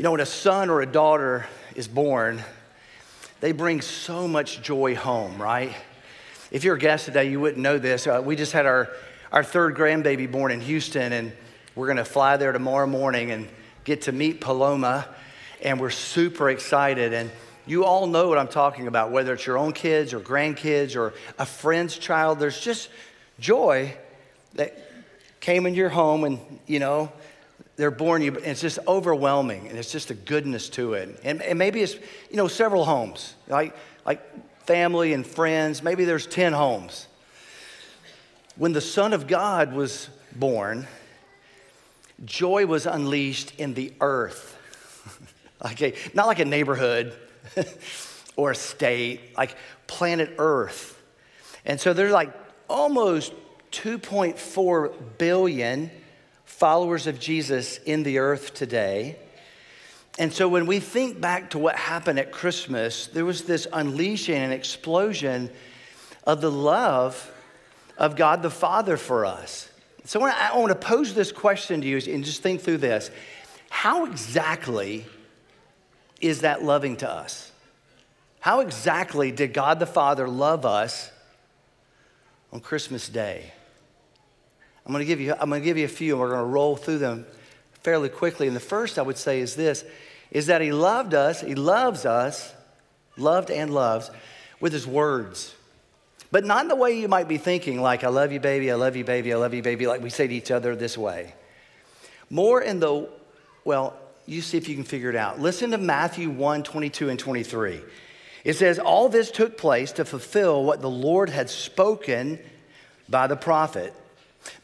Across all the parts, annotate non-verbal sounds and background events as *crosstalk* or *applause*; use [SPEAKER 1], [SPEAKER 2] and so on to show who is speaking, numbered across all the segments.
[SPEAKER 1] You know, when a son or a daughter is born, they bring so much joy home, right? If you're a guest today, you wouldn't know this. Uh, we just had our, our third grandbaby born in Houston, and we're gonna fly there tomorrow morning and get to meet Paloma, and we're super excited. And you all know what I'm talking about, whether it's your own kids or grandkids or a friend's child, there's just joy that came in your home and, you know, they're born you, it's just overwhelming, and it's just a goodness to it. And, and maybe it's, you know, several homes, like, like family and friends. Maybe there's 10 homes. When the Son of God was born, joy was unleashed in the earth. *laughs* like a, not like a neighborhood *laughs* or a state, like planet Earth. And so there's like almost 2.4 billion followers of Jesus in the earth today. And so when we think back to what happened at Christmas, there was this unleashing and explosion of the love of God the Father for us. So I want to pose this question to you and just think through this. How exactly is that loving to us? How exactly did God the Father love us on Christmas Day? I'm going to give you, I'm going to give you a few, and we're going to roll through them fairly quickly. And the first I would say is this, is that he loved us, he loves us, loved and loves, with his words. But not in the way you might be thinking, like, I love you, baby, I love you, baby, I love you, baby, like we say to each other this way. More in the, well, you see if you can figure it out. Listen to Matthew 1 22 and 23. It says, All this took place to fulfill what the Lord had spoken by the prophet.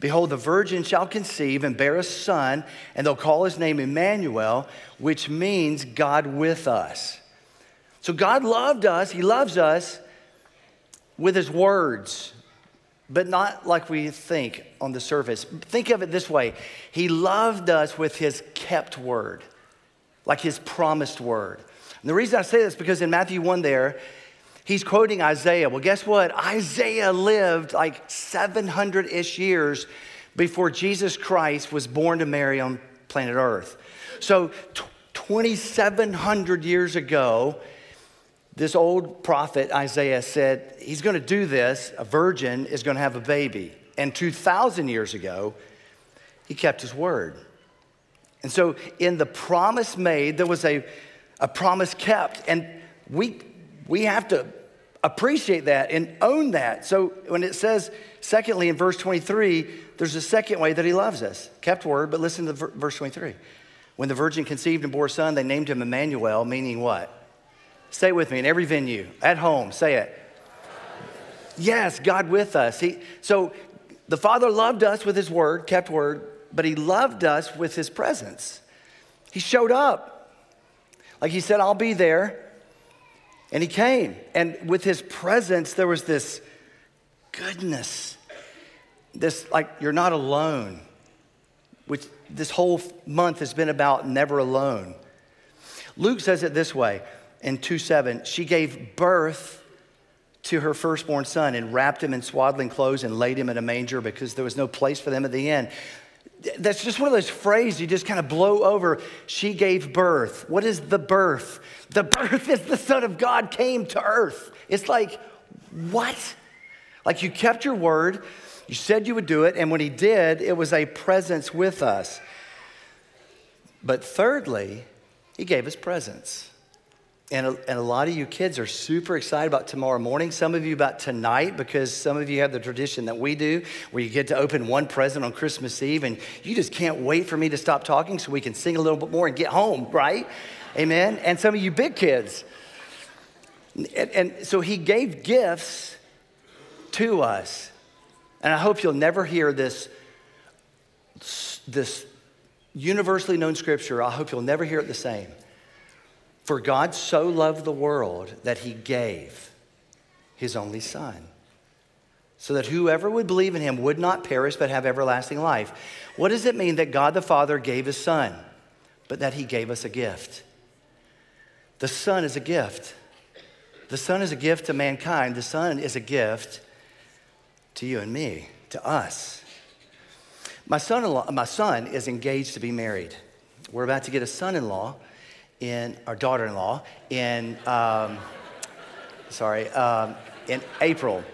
[SPEAKER 1] Behold, the virgin shall conceive and bear a son, and they'll call his name Emmanuel, which means God with us. So God loved us, He loves us with His words, but not like we think on the surface. Think of it this way He loved us with His kept word, like His promised word. And the reason I say this because in Matthew 1 there, he's quoting Isaiah. Well, guess what? Isaiah lived like 700 ish years before Jesus Christ was born to Mary on planet Earth. So, 2,700 years ago, this old prophet Isaiah said, He's going to do this. A virgin is going to have a baby. And 2,000 years ago, he kept his word. And so, in the promise made, there was a, a promise kept. And we, we have to appreciate that and own that. So when it says, secondly, in verse 23, there's a second way that he loves us. Kept word, but listen to verse 23. When the virgin conceived and bore a son, they named him Emmanuel, meaning what? Say with me in every venue, at home, say it. Yes, God with us. He, so the Father loved us with his word, kept word, but he loved us with his presence. He showed up. Like he said, I'll be there. And he came. And with his presence, there was this goodness. This, like, you're not alone, which this whole month has been about never alone. Luke says it this way in 2 7 she gave birth to her firstborn son and wrapped him in swaddling clothes and laid him in a manger because there was no place for them at the inn. That's just one of those phrases you just kind of blow over. She gave birth. What is the birth? The birth is the Son of God came to earth. It's like, what? Like you kept your word, you said you would do it, and when he did, it was a presence with us. But thirdly, he gave us presents. And a, and a lot of you kids are super excited about tomorrow morning. Some of you about tonight because some of you have the tradition that we do where you get to open one present on Christmas Eve and you just can't wait for me to stop talking so we can sing a little bit more and get home, right? Amen. And some of you big kids. And, and so he gave gifts to us. And I hope you'll never hear this, this universally known scripture. I hope you'll never hear it the same. For God so loved the world that he gave his only Son, so that whoever would believe in him would not perish but have everlasting life. What does it mean that God the Father gave his Son, but that he gave us a gift? The Son is a gift. The Son is a gift to mankind. The Son is a gift to you and me, to us. My son, my son is engaged to be married. We're about to get a son in law. In our daughter-in-law in um, sorry um, in April.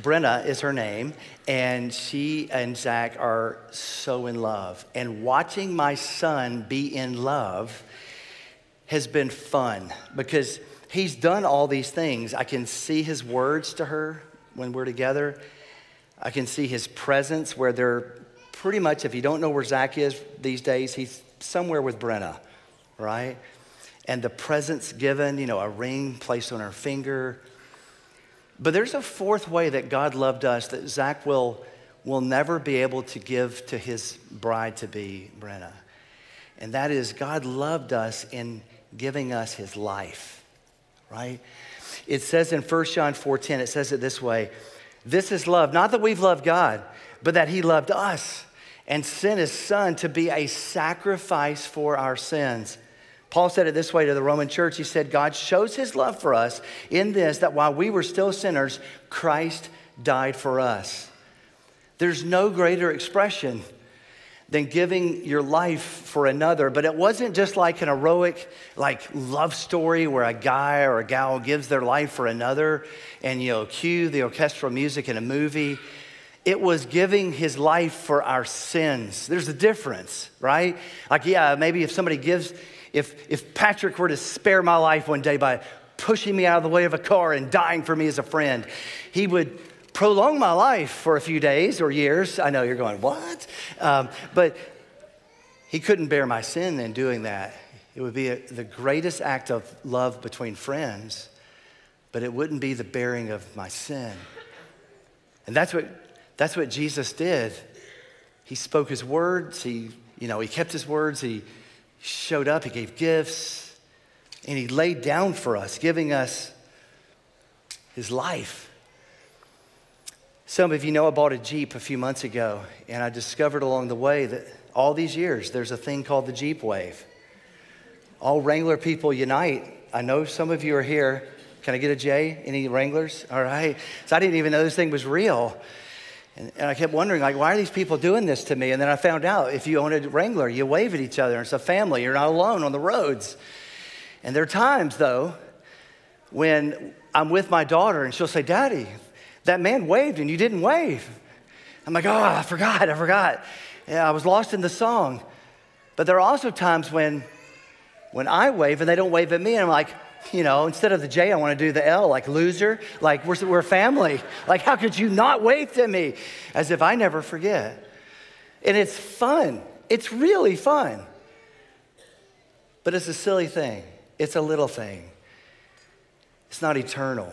[SPEAKER 1] Brenna is her name, and she and Zach are so in love. And watching my son be in love has been fun because he's done all these things. I can see his words to her when we're together. I can see his presence where they're pretty much, if you don't know where Zach is these days, he's somewhere with Brenna, right? And the presence given, you know, a ring placed on her finger. But there's a fourth way that God loved us that Zach will, will never be able to give to his bride to be, Brenna. And that is, God loved us in giving us his life, right? It says in 1 John 4:10, it says it this way: This is love, not that we've loved God, but that he loved us and sent his son to be a sacrifice for our sins. Paul said it this way to the Roman church. He said, God shows his love for us in this that while we were still sinners, Christ died for us. There's no greater expression than giving your life for another. But it wasn't just like an heroic, like love story where a guy or a gal gives their life for another and, you know, cue the orchestral music in a movie. It was giving his life for our sins. There's a difference, right? Like, yeah, maybe if somebody gives, if, if Patrick were to spare my life one day by pushing me out of the way of a car and dying for me as a friend, he would prolong my life for a few days or years. I know you're going, what? Um, but he couldn't bear my sin in doing that. It would be a, the greatest act of love between friends, but it wouldn't be the bearing of my sin. And that's what, that's what Jesus did. He spoke his words, he, you know, he kept his words, he showed up, he gave gifts, and he laid down for us, giving us his life. Some of you know I bought a Jeep a few months ago, and I discovered along the way that all these years there's a thing called the Jeep Wave. All Wrangler people unite. I know some of you are here. Can I get a J? Any Wranglers? All right. So I didn't even know this thing was real. And, and, I kept wondering, like, why are these people doing this to me? And then I found out if you own a Wrangler, you wave at each other. It's a family. You're not alone on the roads. And there are times, though, when I'm with my daughter and she'll say, Daddy, that man waved and you didn't wave. I'm like, oh, I forgot, I forgot. Yeah, I was lost in the song. But there are also times when, when I wave and they don't wave at me, and I'm like, you know, instead of the J, I want to do the L, like loser. Like, we're, we're family. Like, how could you not wave to me? As if I never forget. And it's fun. It's really fun. But it's a silly thing, it's a little thing, it's not eternal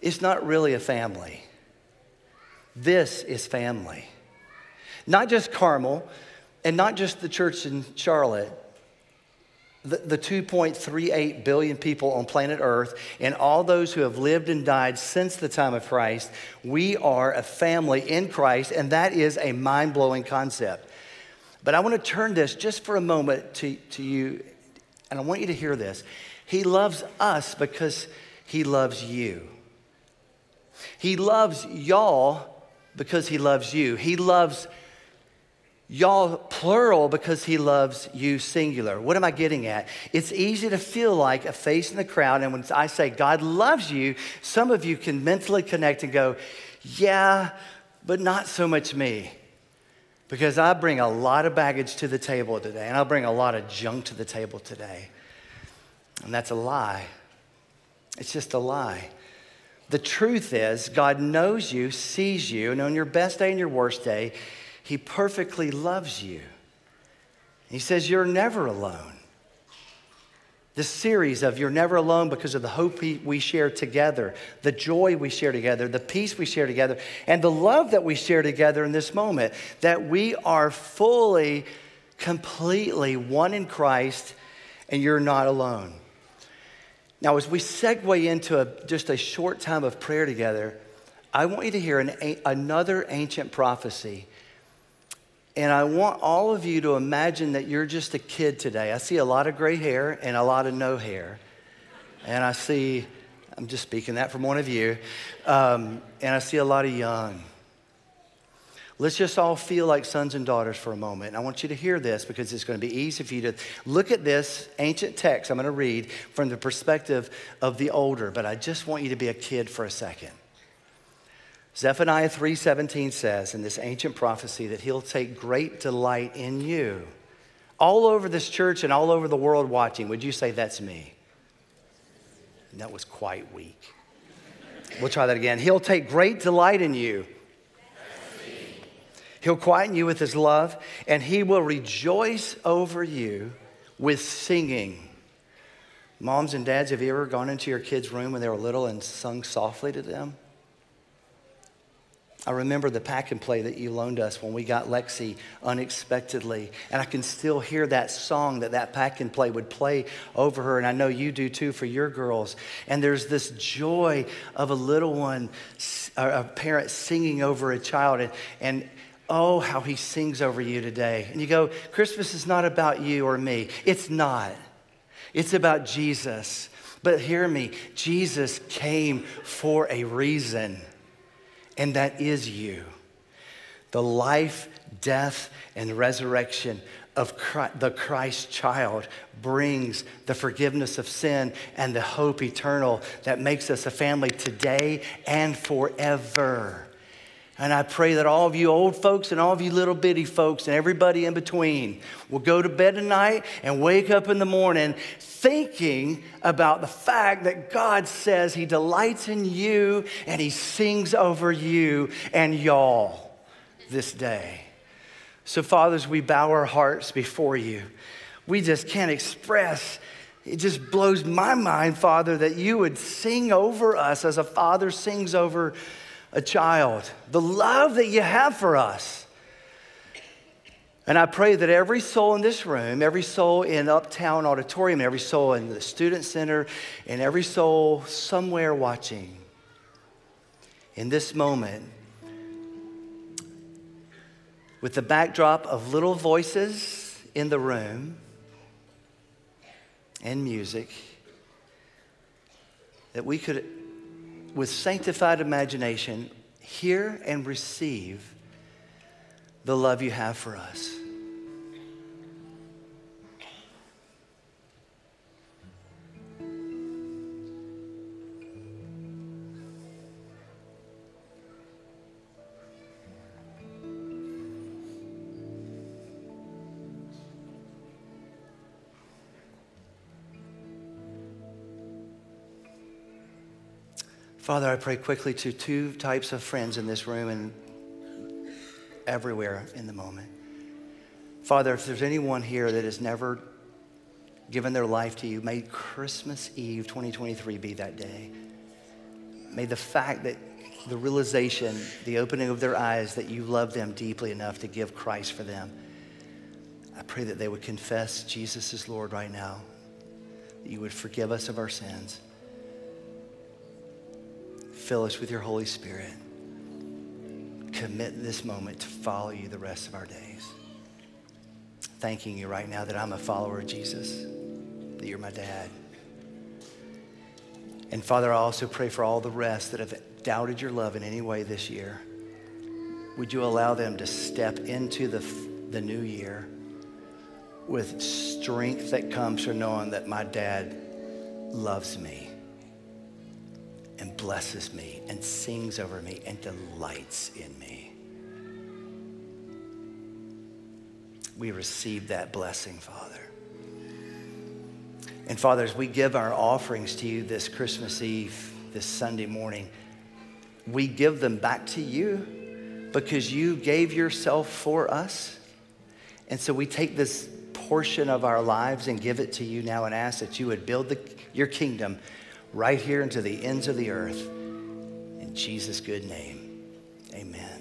[SPEAKER 1] It's not really a family. This is family. Not just Carmel and not just the church in Charlotte, the, the 2.38 billion people on planet Earth and all those who have lived and died since the time of Christ. We are a family in Christ, and that is a mind blowing concept. But I want to turn this just for a moment to, to you, and I want you to hear this. He loves us because he loves you. He loves y'all because he loves you. He loves y'all plural because he loves you singular. What am I getting at? It's easy to feel like a face in the crowd. And when I say God loves you, some of you can mentally connect and go, yeah, but not so much me. Because I bring a lot of baggage to the table today, and I bring a lot of junk to the table today. And that's a lie. It's just a lie. The truth is, God knows you, sees you, and on your best day and your worst day, He perfectly loves you. He says, You're never alone. This series of You're Never Alone because of the hope we share together, the joy we share together, the peace we share together, and the love that we share together in this moment, that we are fully, completely one in Christ, and you're not alone. Now, as we segue into a, just a short time of prayer together, I want you to hear an, another ancient prophecy. And I want all of you to imagine that you're just a kid today. I see a lot of gray hair and a lot of no hair. And I see, I'm just speaking that from one of you, um, and I see a lot of young. Let's just all feel like sons and daughters for a moment. I want you to hear this because it's going to be easy for you to look at this ancient text I'm going to read from the perspective of the older, but I just want you to be a kid for a second. Zephaniah 3:17 says in this ancient prophecy that he'll take great delight in you. All over this church and all over the world watching, would you say that's me? And that was quite weak. We'll try that again. He'll take great delight in you. He'll quieten you with his love, and he will rejoice over you with singing. Moms and dads, have you ever gone into your kids' room when they were little and sung softly to them? I remember the pack and play that you loaned us when we got Lexi unexpectedly. And I can still hear that song that that pack and play would play over her. And I know you do too for your girls. And there's this joy of a little one, a parent singing over a child. And, and oh, how he sings over you today. And you go, Christmas is not about you or me. It's not, it's about Jesus. But hear me, Jesus came for a reason and that is you. The life, death, and resurrection of Christ, the Christ child brings the forgiveness of sin and the hope eternal that makes us a family today and forever. And I pray that all of you old folks and all of you little bitty folks and everybody in between will go to bed tonight and wake up in the morning thinking about the fact that God says He delights in you and He sings over you and y'all this day. So, fathers, we bow our hearts before you. We just can't express it just blows my mind, Father, that you would sing over us as a father sings over a child, the love that you have for us. And I pray that every soul in this room, every soul in Uptown Auditorium, every soul in the Student Center, and every soul somewhere watching, in this moment, with the backdrop of little voices in the room and music, that we could with sanctified imagination, hear and receive the love you have for us. Father, I pray quickly to two types of friends in this room and everywhere in the moment. Father, if there's anyone here that has never given their life to you, may Christmas Eve 2023 be that day. May the fact that the realization, the opening of their eyes that you love them deeply enough to give Christ for them. I pray that they would confess Jesus is Lord right now, that you would forgive us of our sins Fill us with your Holy Spirit. Commit this moment to follow you the rest of our days. Thanking you right now that I'm a follower of Jesus, that you're my dad. And Father, I also pray for all the rest that have doubted your love in any way this year. Would you allow them to step into the, the new year with strength that comes from knowing that my dad loves me? And blesses me and sings over me and delights in me. We receive that blessing, Father. And Father, as we give our offerings to you this Christmas Eve, this Sunday morning, we give them back to you because you gave yourself for us. And so we take this portion of our lives and give it to you now and ask that you would build the, your kingdom right here into the ends of the earth. In Jesus' good name, amen.